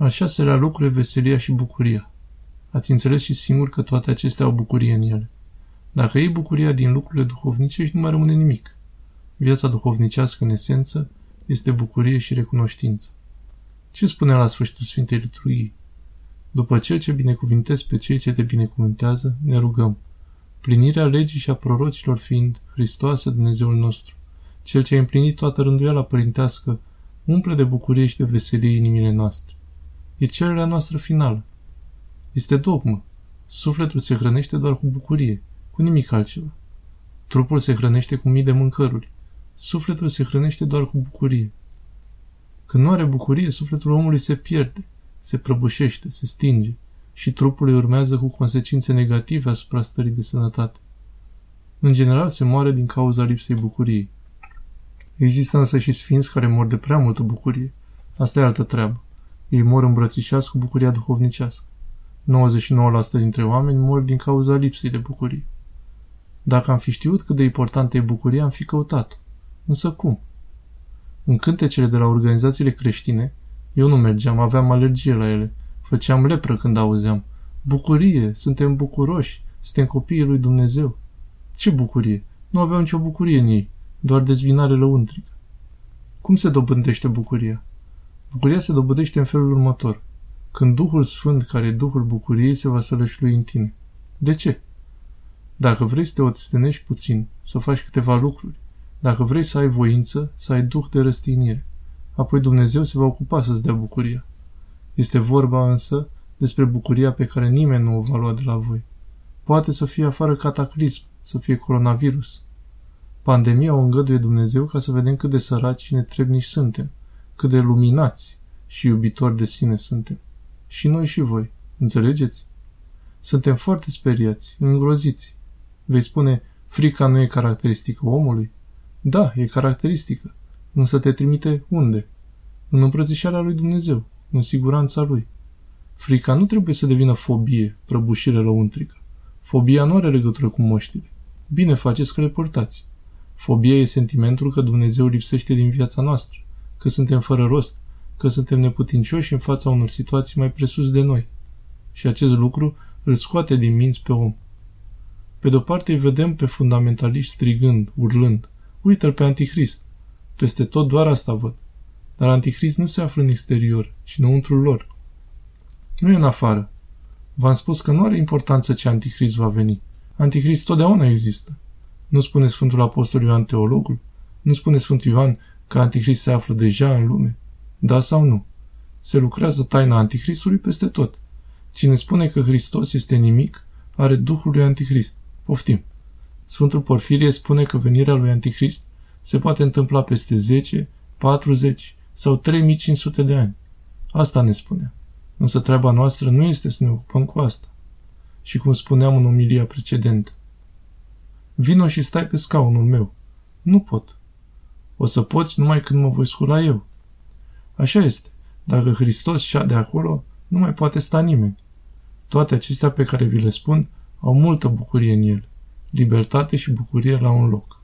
Al șaselea lucru e veselia și bucuria. Ați înțeles și singur că toate acestea au bucurie în ele. Dacă iei bucuria din lucrurile duhovnicești, nu mai rămâne nimic. Viața duhovnicească, în esență, este bucurie și recunoștință. Ce spunea la sfârșitul Sfintei Liturghii? După cel ce binecuvintezi pe cei ce te binecuvântează, ne rugăm. Plinirea legii și a prorocilor fiind Hristoase Dumnezeul nostru, cel ce a împlinit toată rânduiala părintească, umple de bucurie și de veselie inimile noastre. E cererea noastră finală. Este dogmă. Sufletul se hrănește doar cu bucurie, cu nimic altceva. Trupul se hrănește cu mii de mâncăruri. Sufletul se hrănește doar cu bucurie. Când nu are bucurie, sufletul omului se pierde, se prăbușește, se stinge și trupul îi urmează cu consecințe negative asupra stării de sănătate. În general, se moare din cauza lipsei bucuriei. Există însă și sfinți care mor de prea multă bucurie. Asta e altă treabă. Ei mor îmbrățișați cu bucuria duhovnicească. 99% dintre oameni mor din cauza lipsei de bucurie. Dacă am fi știut cât de importantă e bucuria, am fi căutat-o. Însă cum? În cântecele de la organizațiile creștine, eu nu mergeam, aveam alergie la ele. Făceam lepră când auzeam. Bucurie, suntem bucuroși, suntem copiii lui Dumnezeu. Ce bucurie? Nu aveau nicio bucurie în ei, doar dezvinare lăuntrică. Cum se dobândește bucuria? Bucuria se dobândește în felul următor. Când Duhul Sfânt, care e Duhul bucuriei, se va sălășlui în tine. De ce? Dacă vrei să te ostenești puțin, să faci câteva lucruri, dacă vrei să ai voință, să ai duh de răstinire, apoi Dumnezeu se va ocupa să-ți dea bucuria. Este vorba însă despre bucuria pe care nimeni nu o va lua de la voi. Poate să fie afară cataclism, să fie coronavirus. Pandemia o îngăduie Dumnezeu ca să vedem cât de săraci și netrebnici suntem, cât de luminați și iubitori de sine suntem. Și noi și voi. Înțelegeți? Suntem foarte speriați, îngroziți. Vei spune, frica nu e caracteristică omului? Da, e caracteristică. Însă te trimite unde? În îmbrățișarea lui Dumnezeu, în siguranța lui. Frica nu trebuie să devină fobie, prăbușire lăuntrică. Fobia nu are legătură cu moștile. Bine faceți că le purtați. Fobia e sentimentul că Dumnezeu lipsește din viața noastră, că suntem fără rost, că suntem neputincioși în fața unor situații mai presus de noi. Și acest lucru îl scoate din minți pe om. Pe de-o parte îi vedem pe fundamentaliști strigând, urlând, uite-l pe Antichrist. Peste tot doar asta văd. Dar Antichrist nu se află în exterior, ci înăuntru lor. Nu e în afară. V-am spus că nu are importanță ce Antichrist va veni. Antichrist totdeauna există. Nu spune Sfântul Apostol Ioan Teologul? Nu spune Sfântul Ioan că Antichrist se află deja în lume? Da sau nu? Se lucrează taina Antichristului peste tot. Cine spune că Hristos este nimic, are Duhul lui Antichrist. Poftim. Sfântul Porfirie spune că venirea lui Antichrist se poate întâmpla peste 10, 40 sau 3500 de ani. Asta ne spune. Însă treaba noastră nu este să ne ocupăm cu asta. Și cum spuneam în omilia precedentă. Vino și stai pe scaunul meu. Nu pot. O să poți numai când mă voi scula eu. Așa este. Dacă Hristos șa de acolo, nu mai poate sta nimeni. Toate acestea pe care vi le spun au multă bucurie în ele. Libertate și bucurie la un loc.